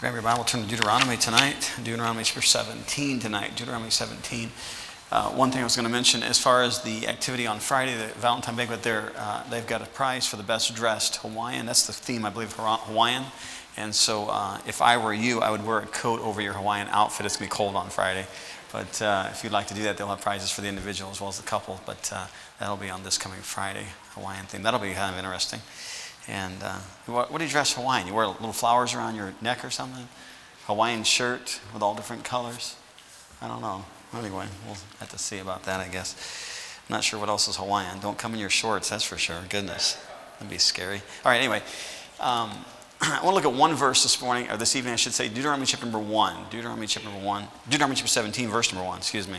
Grab your Bible, turn to Deuteronomy tonight. Deuteronomy chapter 17 tonight. Deuteronomy 17. Uh, one thing I was going to mention, as far as the activity on Friday, the Valentine banquet, uh, they've got a prize for the best dressed Hawaiian. That's the theme, I believe, Hawaiian. And so, uh, if I were you, I would wear a coat over your Hawaiian outfit. It's going to be cold on Friday. But uh, if you'd like to do that, they'll have prizes for the individual as well as the couple. But uh, that'll be on this coming Friday, Hawaiian theme. That'll be kind of interesting. And uh, what, what, do you dress Hawaiian? You wear little flowers around your neck or something? Hawaiian shirt with all different colors? I don't know. Anyway, we'll have to see about that, I guess. I'm not sure what else is Hawaiian. Don't come in your shorts, that's for sure. Goodness, that'd be scary. All right, anyway. Um, I want to look at one verse this morning, or this evening, I should say, Deuteronomy chapter number 1. Deuteronomy chapter number 1. Deuteronomy chapter 17, verse number 1, excuse me.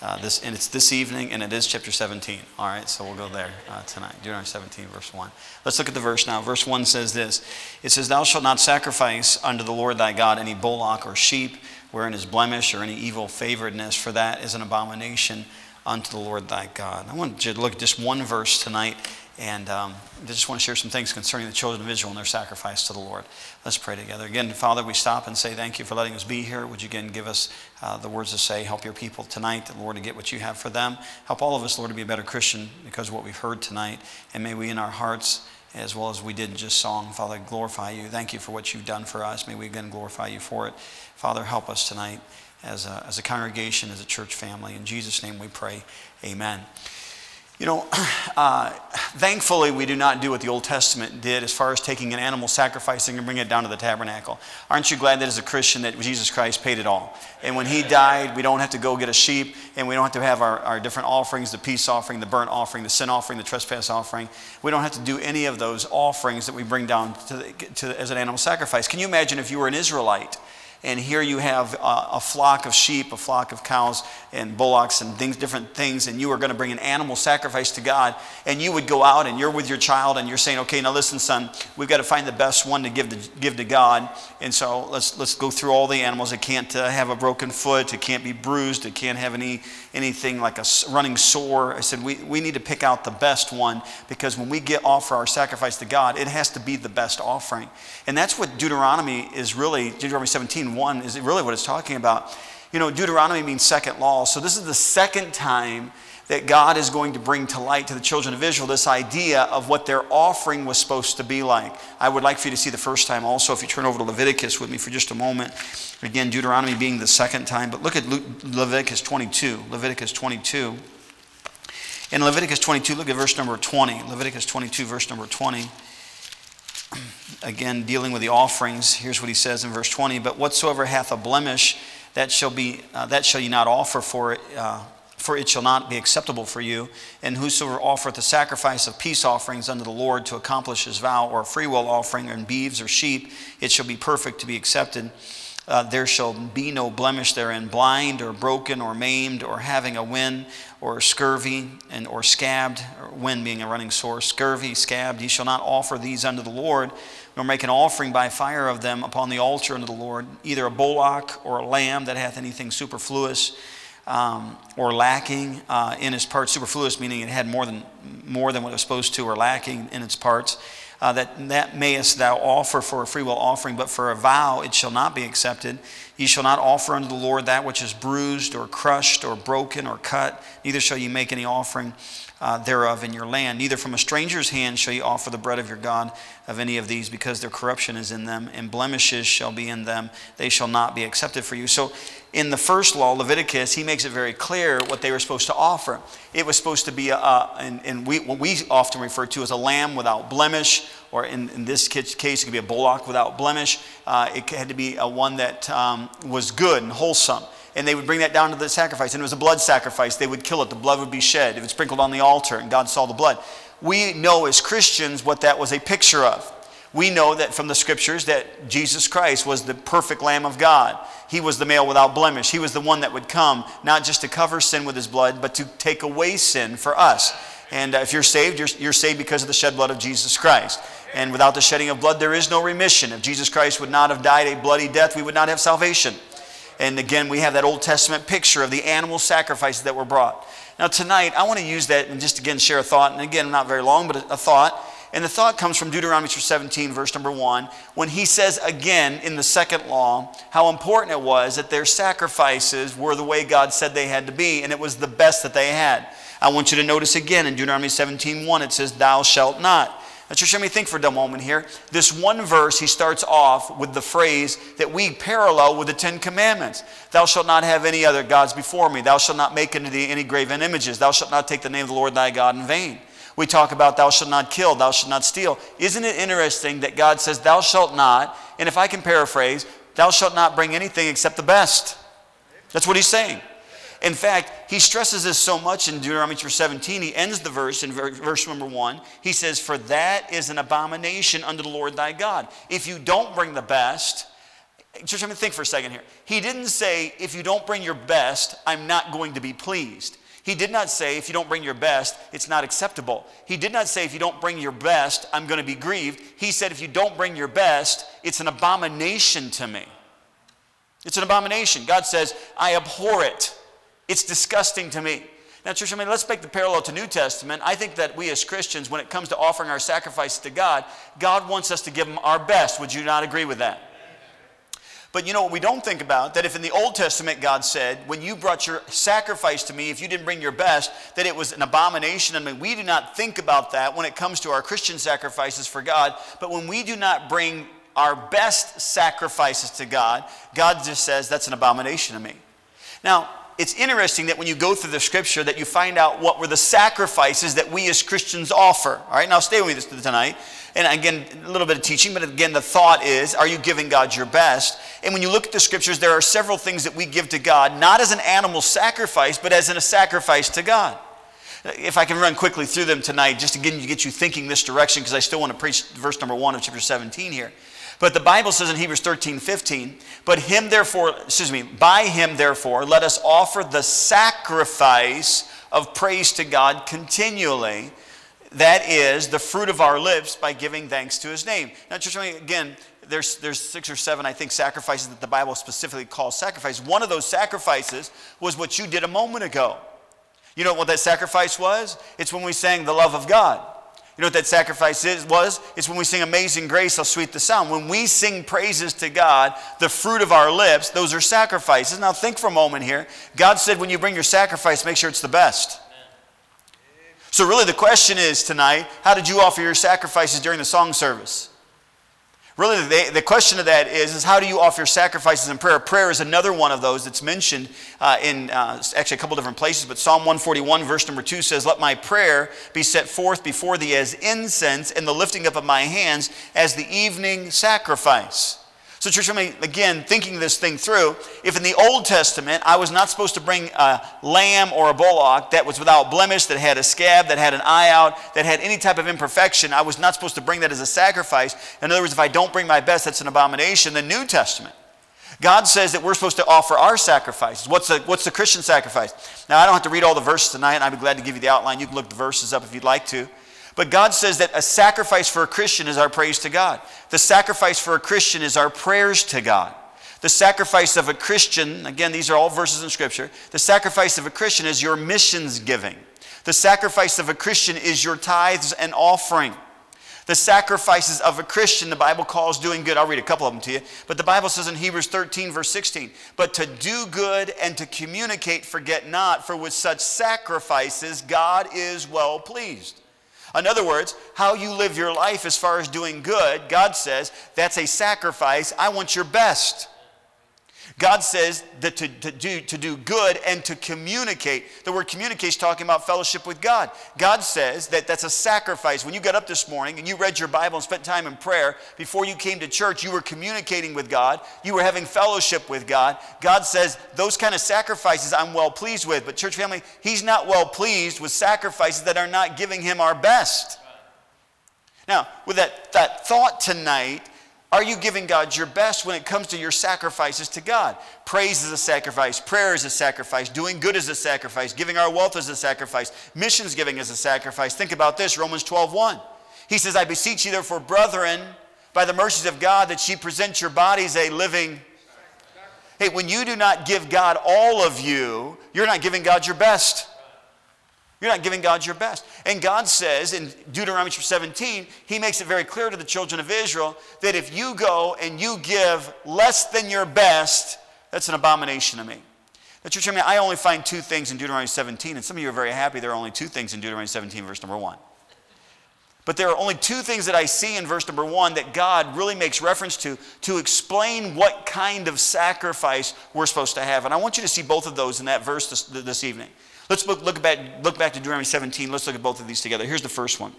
Uh, this, and it's this evening, and it is chapter 17. All right, so we'll go there uh, tonight. Deuteronomy 17, verse 1. Let's look at the verse now. Verse 1 says this It says, Thou shalt not sacrifice unto the Lord thy God any bullock or sheep wherein is blemish or any evil favoredness, for that is an abomination unto the Lord thy God. I want you to look at just one verse tonight and um, I just want to share some things concerning the children of Israel and their sacrifice to the Lord. Let's pray together. Again, Father, we stop and say thank you for letting us be here. Would you again give us uh, the words to say? Help your people tonight, Lord, to get what you have for them. Help all of us, Lord, to be a better Christian because of what we've heard tonight. And may we in our hearts, as well as we did in just song, Father, glorify you. Thank you for what you've done for us. May we again glorify you for it. Father, help us tonight as a, as a congregation, as a church family. In Jesus' name we pray. Amen. You know, uh, thankfully, we do not do what the Old Testament did as far as taking an animal, sacrificing, and bringing it down to the tabernacle. Aren't you glad that as a Christian that Jesus Christ paid it all? And when He died, we don't have to go get a sheep, and we don't have to have our, our different offerings the peace offering, the burnt offering, the sin offering, the trespass offering. We don't have to do any of those offerings that we bring down to to, as an animal sacrifice. Can you imagine if you were an Israelite? And here you have a, a, flock of sheep, a flock of cows and bullocks and things, different things, and you are going to bring an animal sacrifice to God, and you would go out and you're with your child and you're saying, okay, now listen, son, we've got to find the best one to give to, give to God, and so let's let's go through all the animals. It can't uh, have a broken foot, it can't be bruised, it can't have any anything like a running sore. I said we, we need to pick out the best one because when we get offer our sacrifice to God, it has to be the best offering, and that's what Deuteronomy is really. Deuteronomy 17 1 is really what it's talking about. You know, Deuteronomy means second law. So this is the second time that God is going to bring to light to the children of Israel this idea of what their offering was supposed to be like. I would like for you to see the first time also, if you turn over to Leviticus with me for just a moment. Again, Deuteronomy being the second time, but look at Leviticus 22. Leviticus 22. In Leviticus 22, look at verse number 20. Leviticus 22, verse number 20 again, dealing with the offerings, here's what he says in verse 20 But whatsoever hath a blemish, that shall, be, uh, that shall ye not offer for it. Uh, for it shall not be acceptable for you. And whosoever offereth a sacrifice of peace offerings unto the Lord to accomplish his vow, or a freewill offering, in beeves or sheep, it shall be perfect to be accepted. Uh, there shall be no blemish therein, blind or broken or maimed or having a wind or scurvy and or scabbed, or wind being a running sore, scurvy, scabbed. Ye shall not offer these unto the Lord, nor make an offering by fire of them upon the altar unto the Lord, either a bullock or a lamb that hath anything superfluous. Um, or lacking uh, in its parts, superfluous meaning it had more than more than what it was supposed to, or lacking in its parts uh, that that mayest thou offer for a freewill offering, but for a vow it shall not be accepted. Ye shall not offer unto the Lord that which is bruised or crushed or broken or cut, neither shall ye make any offering uh, thereof in your land. Neither from a stranger's hand shall ye offer the bread of your God of any of these, because their corruption is in them, and blemishes shall be in them. They shall not be accepted for you. So, in the first law, Leviticus, he makes it very clear what they were supposed to offer. It was supposed to be, a, a and, and we, what we often refer to as a lamb without blemish, or in, in this case, it could be a bullock without blemish. Uh, it had to be a one that um, was good and wholesome and they would bring that down to the sacrifice. And it was a blood sacrifice. They would kill it. The blood would be shed. It was sprinkled on the altar, and God saw the blood. We know as Christians what that was a picture of. We know that from the scriptures that Jesus Christ was the perfect Lamb of God. He was the male without blemish. He was the one that would come, not just to cover sin with his blood, but to take away sin for us. And uh, if you're saved, you're, you're saved because of the shed blood of Jesus Christ. And without the shedding of blood, there is no remission. If Jesus Christ would not have died a bloody death, we would not have salvation. And again, we have that Old Testament picture of the animal sacrifices that were brought. Now, tonight, I want to use that and just again share a thought. And again, not very long, but a, thought. And the thought comes from Deuteronomy 17, verse number 1, when he says again in the second law how important it was that their sacrifices were the way God said they had to be, and it was the best that they had. I want you to notice again in Deuteronomy 17, 1, it says, Thou shalt not. Now, just let me think for a moment here. This one verse, he starts off with the phrase that we parallel with the Ten Commandments Thou shalt not have any other gods before me. Thou shalt not make unto thee any graven images. Thou shalt not take the name of the Lord thy God in vain. We talk about thou shalt not kill, thou shalt not steal. Isn't it interesting that God says, Thou shalt not, and if I can paraphrase, thou shalt not bring anything except the best? That's what he's saying. In fact, he stresses this so much in Deuteronomy chapter 17. He ends the verse in verse number one. He says, For that is an abomination unto the Lord thy God. If you don't bring the best, just let me think for a second here. He didn't say, If you don't bring your best, I'm not going to be pleased. He did not say, If you don't bring your best, it's not acceptable. He did not say, If you don't bring your best, I'm going to be grieved. He said, If you don't bring your best, it's an abomination to me. It's an abomination. God says, I abhor it. It's disgusting to me. Now, church, I mean, let's make the parallel to New Testament. I think that we as Christians, when it comes to offering our sacrifice to God, God wants us to give Him our best. Would you not agree with that? But you know what we don't think about? That if in the Old Testament God said, when you brought your sacrifice to me, if you didn't bring your best, that it was an abomination. I mean, we do not think about that when it comes to our Christian sacrifices for God. But when we do not bring our best sacrifices to God, God just says, that's an abomination to me. Now, it's interesting that when you go through the scripture that you find out what were the sacrifices that we as Christians offer. All right, now stay with me tonight. And again, a little bit of teaching, but again, the thought is, are you giving God your best? And when you look at the scriptures, there are several things that we give to God, not as an animal sacrifice, but as in a sacrifice to God. If I can run quickly through them tonight, just again to get you thinking this direction, because I still want to preach verse number one of chapter 17 here. But the Bible says in Hebrews 13, 15, but him therefore, excuse me, by him therefore, let us offer the sacrifice of praise to God continually. That is the fruit of our lips by giving thanks to his name. Now, just again, there's, there's six or seven, I think, sacrifices that the Bible specifically calls sacrifice. One of those sacrifices was what you did a moment ago. You know what that sacrifice was? It's when we sang the love of God. You know what that sacrifice is, was? It's when we sing Amazing Grace, how sweet the sound. When we sing praises to God, the fruit of our lips, those are sacrifices. Now think for a moment here. God said when you bring your sacrifice, make sure it's the best. So, really, the question is tonight how did you offer your sacrifices during the song service? Really, the, the question of that is, is how do you offer sacrifices in prayer? Prayer is another one of those that's mentioned uh, in uh, actually a couple different places, but Psalm 141, verse number 2 says, Let my prayer be set forth before thee as incense, and the lifting up of my hands as the evening sacrifice. So, church, mean, again, thinking this thing through, if in the Old Testament I was not supposed to bring a lamb or a bullock that was without blemish, that had a scab, that had an eye out, that had any type of imperfection, I was not supposed to bring that as a sacrifice. In other words, if I don't bring my best, that's an abomination. The New Testament, God says that we're supposed to offer our sacrifices. What's the, what's the Christian sacrifice? Now, I don't have to read all the verses tonight, I'd be glad to give you the outline. You can look the verses up if you'd like to. But God says that a sacrifice for a Christian is our praise to God. The sacrifice for a Christian is our prayers to God. The sacrifice of a Christian, again, these are all verses in Scripture, the sacrifice of a Christian is your missions giving. The sacrifice of a Christian is your tithes and offering. The sacrifices of a Christian, the Bible calls doing good. I'll read a couple of them to you. But the Bible says in Hebrews 13, verse 16, but to do good and to communicate, forget not, for with such sacrifices God is well pleased. In other words, how you live your life as far as doing good, God says, that's a sacrifice. I want your best. God says that to, to, do, to do good and to communicate. The word communicate is talking about fellowship with God. God says that that's a sacrifice. When you got up this morning and you read your Bible and spent time in prayer, before you came to church, you were communicating with God. You were having fellowship with God. God says those kind of sacrifices I'm well pleased with. But, church family, He's not well pleased with sacrifices that are not giving Him our best. Now, with that, that thought tonight, are you giving God your best when it comes to your sacrifices to God? Praise is a sacrifice, prayer is a sacrifice, doing good is a sacrifice, giving our wealth is a sacrifice, missions giving is a sacrifice. Think about this Romans 12 1. He says, I beseech you, therefore, brethren, by the mercies of God, that ye present your bodies a living. Hey, when you do not give God all of you, you're not giving God your best. You're not giving God your best. And God says in Deuteronomy 17, He makes it very clear to the children of Israel that if you go and you give less than your best, that's an abomination to me. The church, I mean, I only find two things in Deuteronomy 17, and some of you are very happy there are only two things in Deuteronomy 17, verse number one. But there are only two things that I see in verse number one that God really makes reference to to explain what kind of sacrifice we're supposed to have. And I want you to see both of those in that verse this, this evening. Let's look, look, back, look back to Deuteronomy 17. Let's look at both of these together. Here's the first one.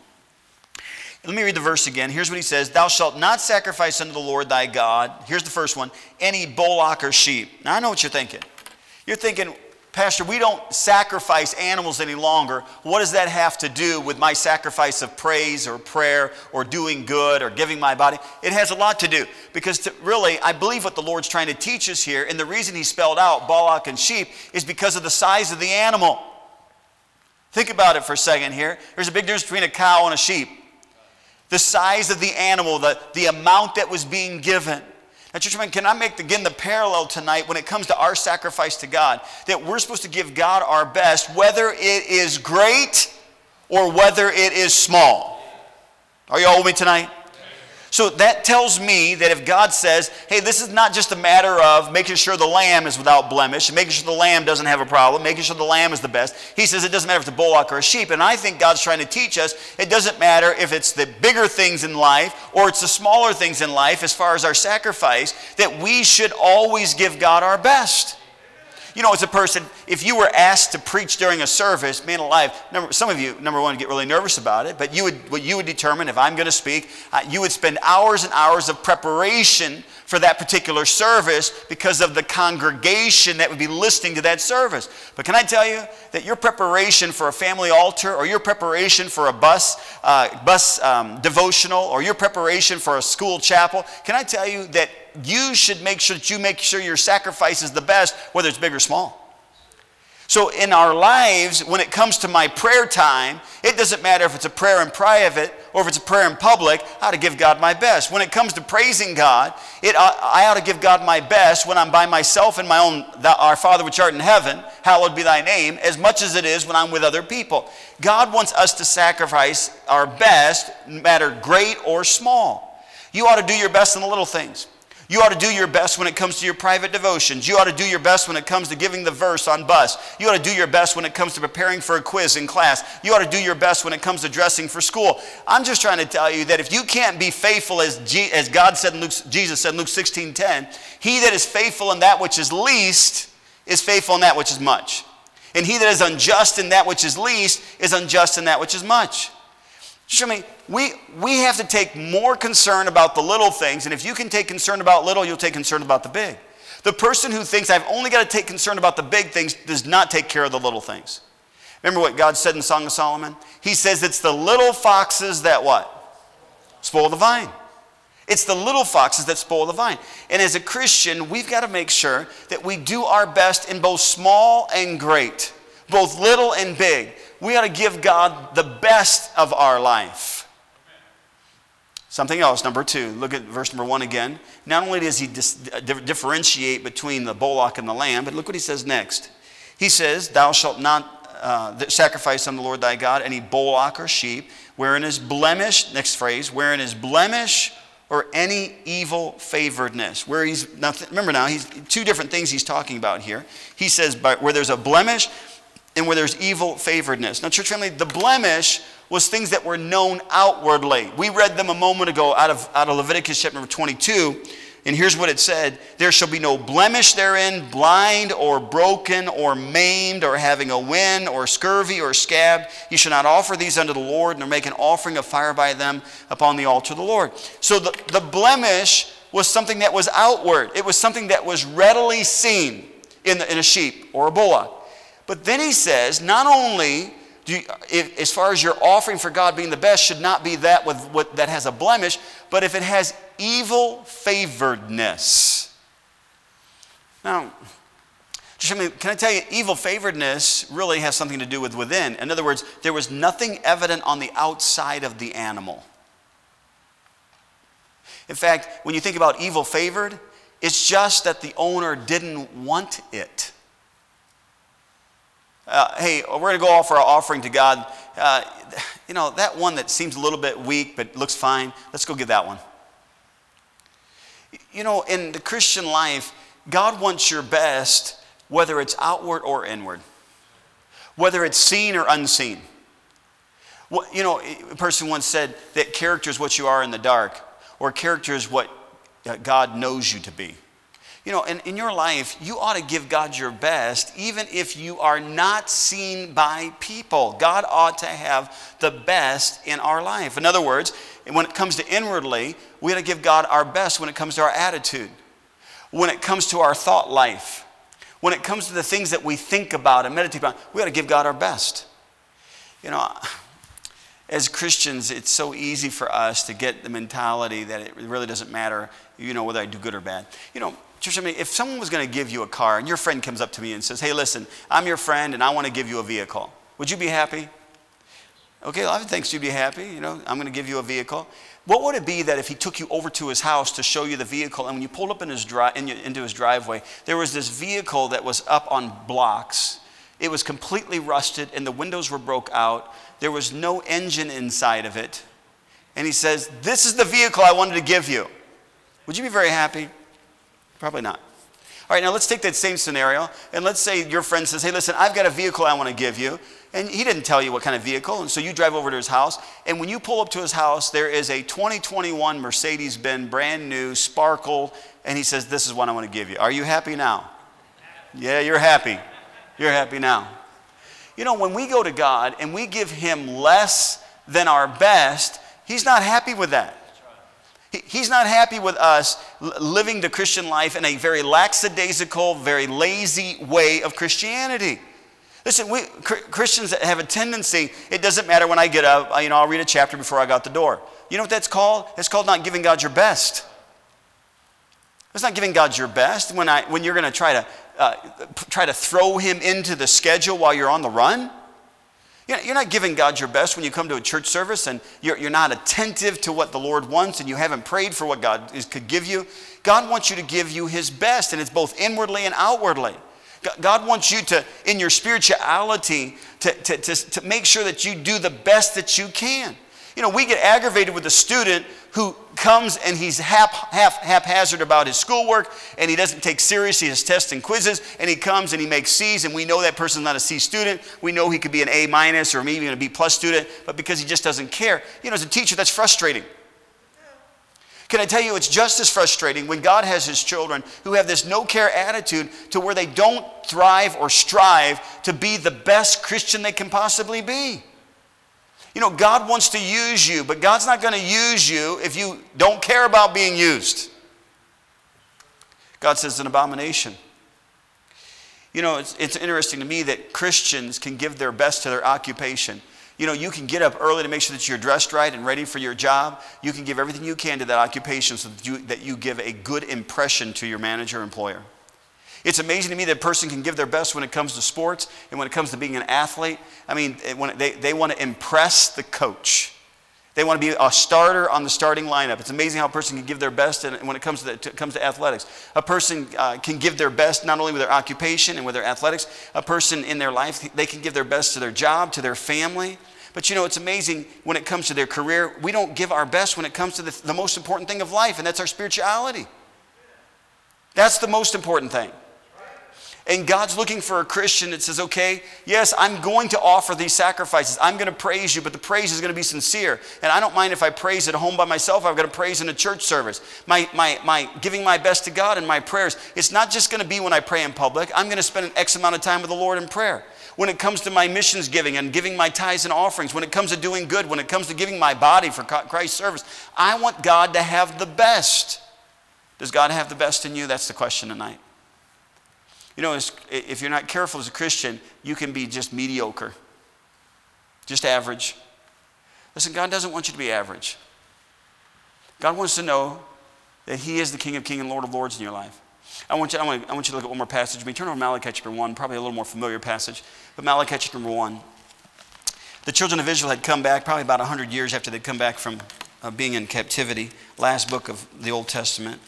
Let me read the verse again. Here's what he says Thou shalt not sacrifice unto the Lord thy God. Here's the first one any bullock or sheep. Now, I know what you're thinking. You're thinking, Pastor, we don't sacrifice animals any longer. What does that have to do with my sacrifice of praise or prayer or doing good or giving my body? It has a lot to do because to, really, I believe what the Lord's trying to teach us here, and the reason He spelled out bullock and sheep is because of the size of the animal. Think about it for a second here. There's a big difference between a cow and a sheep. The size of the animal, the, the amount that was being given. Now, can I make again the parallel tonight when it comes to our sacrifice to God? That we're supposed to give God our best, whether it is great or whether it is small. Are you all with me tonight? So that tells me that if God says, hey, this is not just a matter of making sure the lamb is without blemish, making sure the lamb doesn't have a problem, making sure the lamb is the best, He says it doesn't matter if it's a bullock or a sheep. And I think God's trying to teach us it doesn't matter if it's the bigger things in life or it's the smaller things in life as far as our sacrifice, that we should always give God our best. You know, as a person, if you were asked to preach during a service, man alive, number, some of you, number one, get really nervous about it, but you would, what you would determine if I'm going to speak, uh, you would spend hours and hours of preparation for that particular service because of the congregation that would be listening to that service. But can I tell you that your preparation for a family altar or your preparation for a bus, uh, bus um, devotional or your preparation for a school chapel, can I tell you that you should make sure that you make sure your sacrifice is the best, whether it's big or small. So, in our lives, when it comes to my prayer time, it doesn't matter if it's a prayer in private or if it's a prayer in public, I ought to give God my best. When it comes to praising God, it, I ought to give God my best when I'm by myself in my own, Our Father which art in heaven, hallowed be thy name, as much as it is when I'm with other people. God wants us to sacrifice our best, no matter great or small. You ought to do your best in the little things. You ought to do your best when it comes to your private devotions. You ought to do your best when it comes to giving the verse on bus. You ought to do your best when it comes to preparing for a quiz in class. You ought to do your best when it comes to dressing for school. I'm just trying to tell you that if you can't be faithful as, G, as God said in Luke, Jesus said in Luke 16 10, he that is faithful in that which is least is faithful in that which is much. And he that is unjust in that which is least is unjust in that which is much. Show me, we, we have to take more concern about the little things, and if you can take concern about little, you'll take concern about the big. The person who thinks I've only got to take concern about the big things does not take care of the little things. Remember what God said in Song of Solomon? He says it's the little foxes that what? Spoil the vine. It's the little foxes that spoil the vine. And as a Christian, we've got to make sure that we do our best in both small and great, both little and big we ought to give God the best of our life. Something else, number two. Look at verse number one again. Not only does he dis- differentiate between the bullock and the lamb, but look what he says next. He says, Thou shalt not uh, sacrifice unto the Lord thy God any bullock or sheep, wherein is blemish, next phrase, wherein is blemish or any evil favoredness. Where he's, now, remember now, he's two different things he's talking about here. He says, where there's a blemish and where there's evil favoredness. Now, church family, the blemish was things that were known outwardly. We read them a moment ago out of, out of Leviticus chapter 22. And here's what it said There shall be no blemish therein, blind or broken or maimed or having a wind or scurvy or scab. You shall not offer these unto the Lord, nor make an offering of fire by them upon the altar of the Lord. So the, the blemish was something that was outward, it was something that was readily seen in, the, in a sheep or a bullock. But then he says, not only you, if, as far as your offering for God being the best, should not be that with what, that has a blemish, but if it has evil favoredness. Now, just, I mean, can I tell you, evil favoredness really has something to do with within. In other words, there was nothing evident on the outside of the animal. In fact, when you think about evil favored, it's just that the owner didn't want it. Uh, hey, we're going to go offer our offering to God. Uh, you know, that one that seems a little bit weak but looks fine, let's go give that one. You know, in the Christian life, God wants your best, whether it's outward or inward, whether it's seen or unseen. You know, a person once said that character is what you are in the dark, or character is what uh, God knows you to be. You know, in, in your life, you ought to give God your best, even if you are not seen by people. God ought to have the best in our life. In other words, when it comes to inwardly, we ought to give God our best when it comes to our attitude, when it comes to our thought life, when it comes to the things that we think about and meditate on, we ought to give God our best. You know, as Christians, it's so easy for us to get the mentality that it really doesn't matter, you know, whether I do good or bad. You know, church, I mean, if someone was going to give you a car and your friend comes up to me and says, hey, listen, I'm your friend and I want to give you a vehicle, would you be happy? Okay, well, I think you'd be happy. You know, I'm going to give you a vehicle. What would it be that if he took you over to his house to show you the vehicle, and when you pulled up in his dri- in your, into his driveway, there was this vehicle that was up on blocks. It was completely rusted, and the windows were broke out. There was no engine inside of it. And he says, This is the vehicle I wanted to give you. Would you be very happy? Probably not. All right, now let's take that same scenario, and let's say your friend says, Hey, listen, I've got a vehicle I want to give you. And he didn't tell you what kind of vehicle. And so you drive over to his house. And when you pull up to his house, there is a 2021 Mercedes Benz, brand new, sparkle. And he says, This is what I want to give you. Are you happy now? Yeah, you're happy. You're happy now. You know, when we go to God and we give him less than our best, he's not happy with that. He's not happy with us living the Christian life in a very lackadaisical, very lazy way of Christianity. Listen, we Christians have a tendency, it doesn't matter when I get up, you know, I'll read a chapter before I got the door. You know what that's called? It's called not giving God your best. It's not giving God your best when, I, when you're going to try to uh, try to throw him into the schedule while you're on the run. You're not giving God your best when you come to a church service and you're, you're not attentive to what the Lord wants and you haven't prayed for what God is, could give you. God wants you to give you his best, and it's both inwardly and outwardly. God wants you to, in your spirituality, to, to, to, to make sure that you do the best that you can. You know, we get aggravated with a student who comes and he's half, half, haphazard about his schoolwork and he doesn't take seriously his tests and quizzes and he comes and he makes C's and we know that person's not a C student. We know he could be an A minus or maybe even a B plus student, but because he just doesn't care, you know, as a teacher, that's frustrating. Can I tell you, it's just as frustrating when God has His children who have this no care attitude to where they don't thrive or strive to be the best Christian they can possibly be. You know, God wants to use you, but God's not going to use you if you don't care about being used. God says it's an abomination. You know, it's, it's interesting to me that Christians can give their best to their occupation. You know, you can get up early to make sure that you're dressed right and ready for your job. You can give everything you can to that occupation so that you, that you give a good impression to your manager employer. It's amazing to me that a person can give their best when it comes to sports and when it comes to being an athlete. I mean, they, they want to impress the coach. They want to be a starter on the starting lineup. It's amazing how a person can give their best when it comes to, the, to comes to athletics. A person uh, can give their best not only with their occupation and with their athletics, a person in their life, they can give their best to their job, to their family. But you know, it's amazing when it comes to their career, we don't give our best when it comes to the, the most important thing of life, and that's our spirituality. That's the most important thing. And God's looking for a Christian that says, okay, yes, I'm going to offer these sacrifices. I'm going to praise you, but the praise is going to be sincere. And I don't mind if I praise at home by myself. I'm going to praise in a church service. My, my, my giving my best to God in my prayers, it's not just going to be when I pray in public. I'm going to spend an X amount of time with the Lord in prayer. When it comes to my missions giving and giving my tithes and offerings, when it comes to doing good, when it comes to giving my body for Christ's service, I want God to have the best. Does God have the best in you? That's the question tonight. You know, if you're not careful as a Christian, you can be just mediocre, just average. Listen, God doesn't want you to be average. God wants to know that He is the King of Kings and Lord of Lords in your life. I want, you, I, want, I want you to look at one more passage. We me. Turn over Malachi chapter 1, probably a little more familiar passage, but Malachi chapter 1. The children of Israel had come back probably about 100 years after they'd come back from uh, being in captivity, last book of the Old Testament.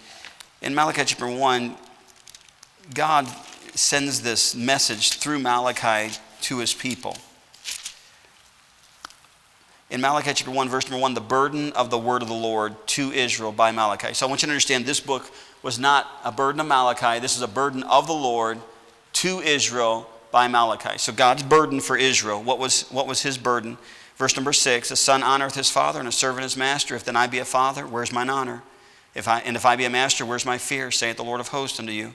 In Malachi chapter 1, God sends this message through Malachi to his people. In Malachi chapter 1, verse number 1, the burden of the word of the Lord to Israel by Malachi. So I want you to understand this book was not a burden of Malachi. This is a burden of the Lord to Israel by Malachi. So God's burden for Israel. What was, what was his burden? Verse number 6 A son honoreth his father, and a servant his master. If then I be a father, where's mine honor? If I, and if I be a master, where's my fear? saith the Lord of hosts unto you.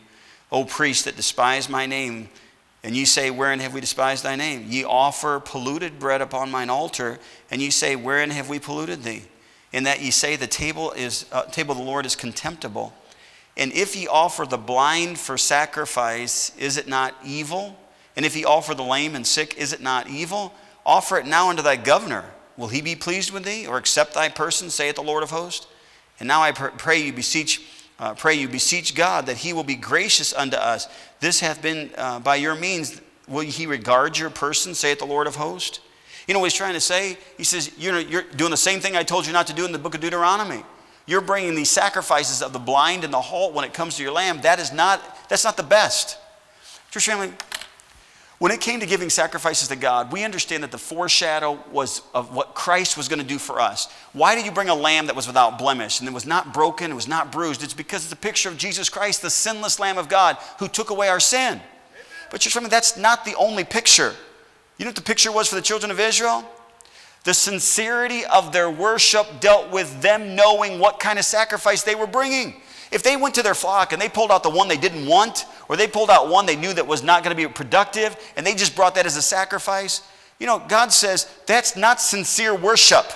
O priests that despise my name, and ye say, Wherein have we despised thy name? Ye offer polluted bread upon mine altar, and ye say, Wherein have we polluted thee? In that ye say, The table, is, uh, table of the Lord is contemptible. And if ye offer the blind for sacrifice, is it not evil? And if ye offer the lame and sick, is it not evil? Offer it now unto thy governor. Will he be pleased with thee, or accept thy person, saith the Lord of hosts? And now I pray you, beseech uh, pray you, beseech God that he will be gracious unto us. This hath been uh, by your means. Will he regard your person, saith the Lord of hosts? You know what he's trying to say? He says, you know, You're doing the same thing I told you not to do in the book of Deuteronomy. You're bringing these sacrifices of the blind and the halt when it comes to your lamb. That is not, that's not the best. Church family, when it came to giving sacrifices to God, we understand that the foreshadow was of what Christ was going to do for us. Why did you bring a lamb that was without blemish and it was not broken, it was not bruised? It's because it's a picture of Jesus Christ, the sinless Lamb of God who took away our sin. But just remember, that's not the only picture. You know what the picture was for the children of Israel? The sincerity of their worship dealt with them knowing what kind of sacrifice they were bringing. If they went to their flock and they pulled out the one they didn't want, or they pulled out one they knew that was not going to be productive, and they just brought that as a sacrifice, you know, God says that's not sincere worship.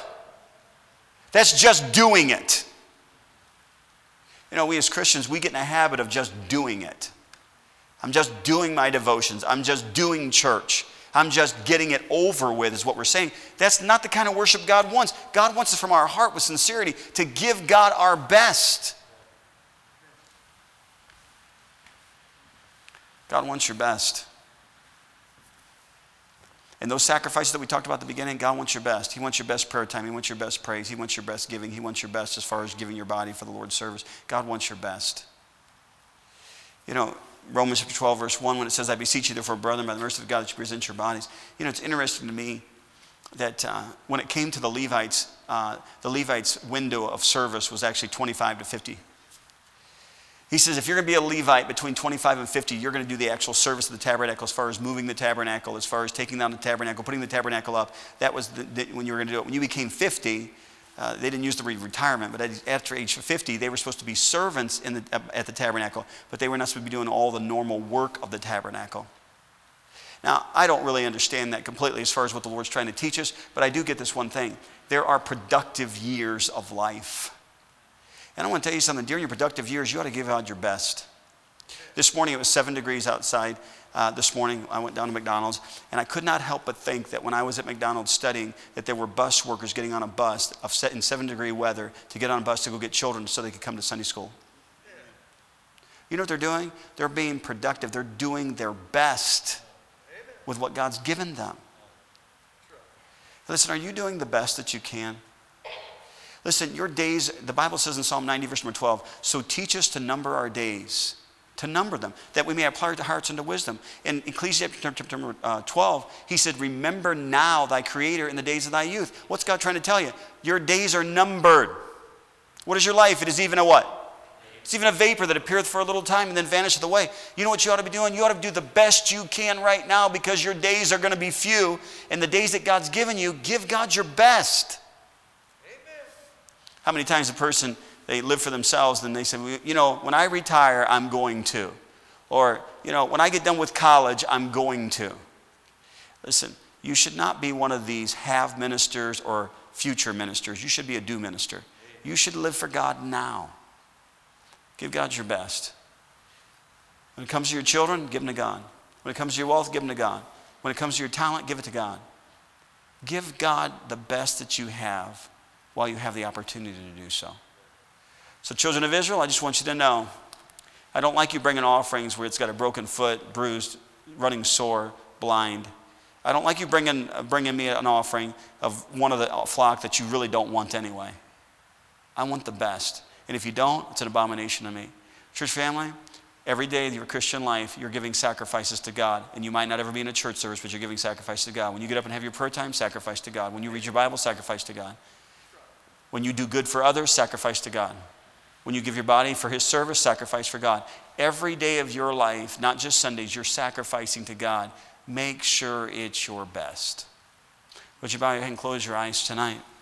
That's just doing it. You know, we as Christians, we get in a habit of just doing it. I'm just doing my devotions. I'm just doing church. I'm just getting it over with, is what we're saying. That's not the kind of worship God wants. God wants us from our heart with sincerity to give God our best. God wants your best. And those sacrifices that we talked about at the beginning, God wants your best. He wants your best prayer time. He wants your best praise. He wants your best giving. He wants your best as far as giving your body for the Lord's service. God wants your best. You know, Romans chapter 12, verse 1, when it says, I beseech you, therefore, brethren, by the mercy of God, that you present your bodies. You know, it's interesting to me that uh, when it came to the Levites, uh, the Levites' window of service was actually 25 to 50 he says, if you're going to be a Levite between 25 and 50, you're going to do the actual service of the tabernacle as far as moving the tabernacle, as far as taking down the tabernacle, putting the tabernacle up. That was the, the, when you were going to do it. When you became 50, uh, they didn't use the word retirement, but after age 50, they were supposed to be servants the, uh, at the tabernacle, but they were not supposed to be doing all the normal work of the tabernacle. Now, I don't really understand that completely as far as what the Lord's trying to teach us, but I do get this one thing. There are productive years of life. And I want to tell you something during your productive years, you ought to give out your best. This morning it was seven degrees outside. Uh, this morning I went down to McDonald's and I could not help but think that when I was at McDonald's studying, that there were bus workers getting on a bus in seven degree weather to get on a bus to go get children so they could come to Sunday school. You know what they're doing? They're being productive. They're doing their best with what God's given them. Listen, are you doing the best that you can? Listen, your days, the Bible says in Psalm 90, verse number 12, so teach us to number our days, to number them, that we may apply our hearts unto wisdom. In Ecclesiastes chapter uh, 12, he said, Remember now thy Creator in the days of thy youth. What's God trying to tell you? Your days are numbered. What is your life? It is even a what? It's even a vapor that appeareth for a little time and then vanisheth away. You know what you ought to be doing? You ought to do the best you can right now because your days are going to be few. And the days that God's given you, give God your best. How many times a person, they live for themselves and they say, you know, when I retire, I'm going to. Or, you know, when I get done with college, I'm going to. Listen, you should not be one of these have ministers or future ministers. You should be a do minister. You should live for God now. Give God your best. When it comes to your children, give them to God. When it comes to your wealth, give them to God. When it comes to your talent, give it to God. Give God the best that you have while you have the opportunity to do so. So, children of Israel, I just want you to know I don't like you bringing offerings where it's got a broken foot, bruised, running sore, blind. I don't like you bringing, bringing me an offering of one of the flock that you really don't want anyway. I want the best. And if you don't, it's an abomination to me. Church family, Every day of your Christian life, you're giving sacrifices to God. And you might not ever be in a church service, but you're giving sacrifice to God. When you get up and have your prayer time, sacrifice to God. When you read your Bible, sacrifice to God. When you do good for others, sacrifice to God. When you give your body for His service, sacrifice for God. Every day of your life, not just Sundays, you're sacrificing to God. Make sure it's your best. Would you bow your head and close your eyes tonight?